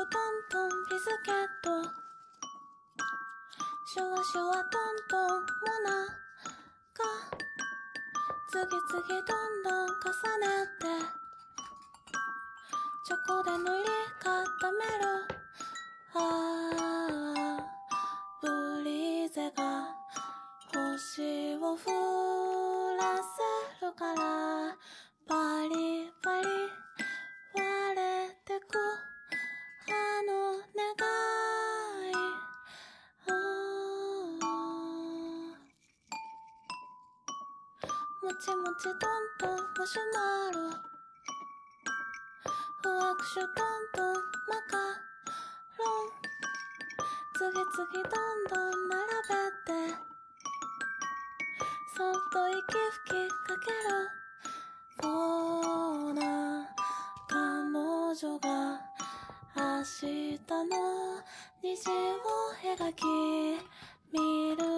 トントンビスケット。シュワシュワトントンモナが次々どんどん重ねて。チョコで塗り固める。ああブリーゼが星を降らせるから。バリバリちトントンマシュマロふわくしゅトントンマカロン。次々どんどん並べて。そっと息吹きかけるこんな彼女が明日の虹を描きみる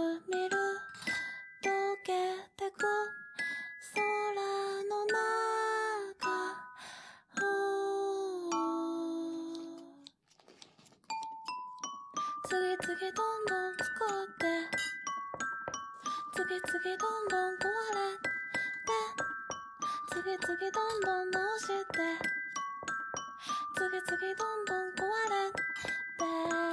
どんどん直して。次々どんどん壊れて。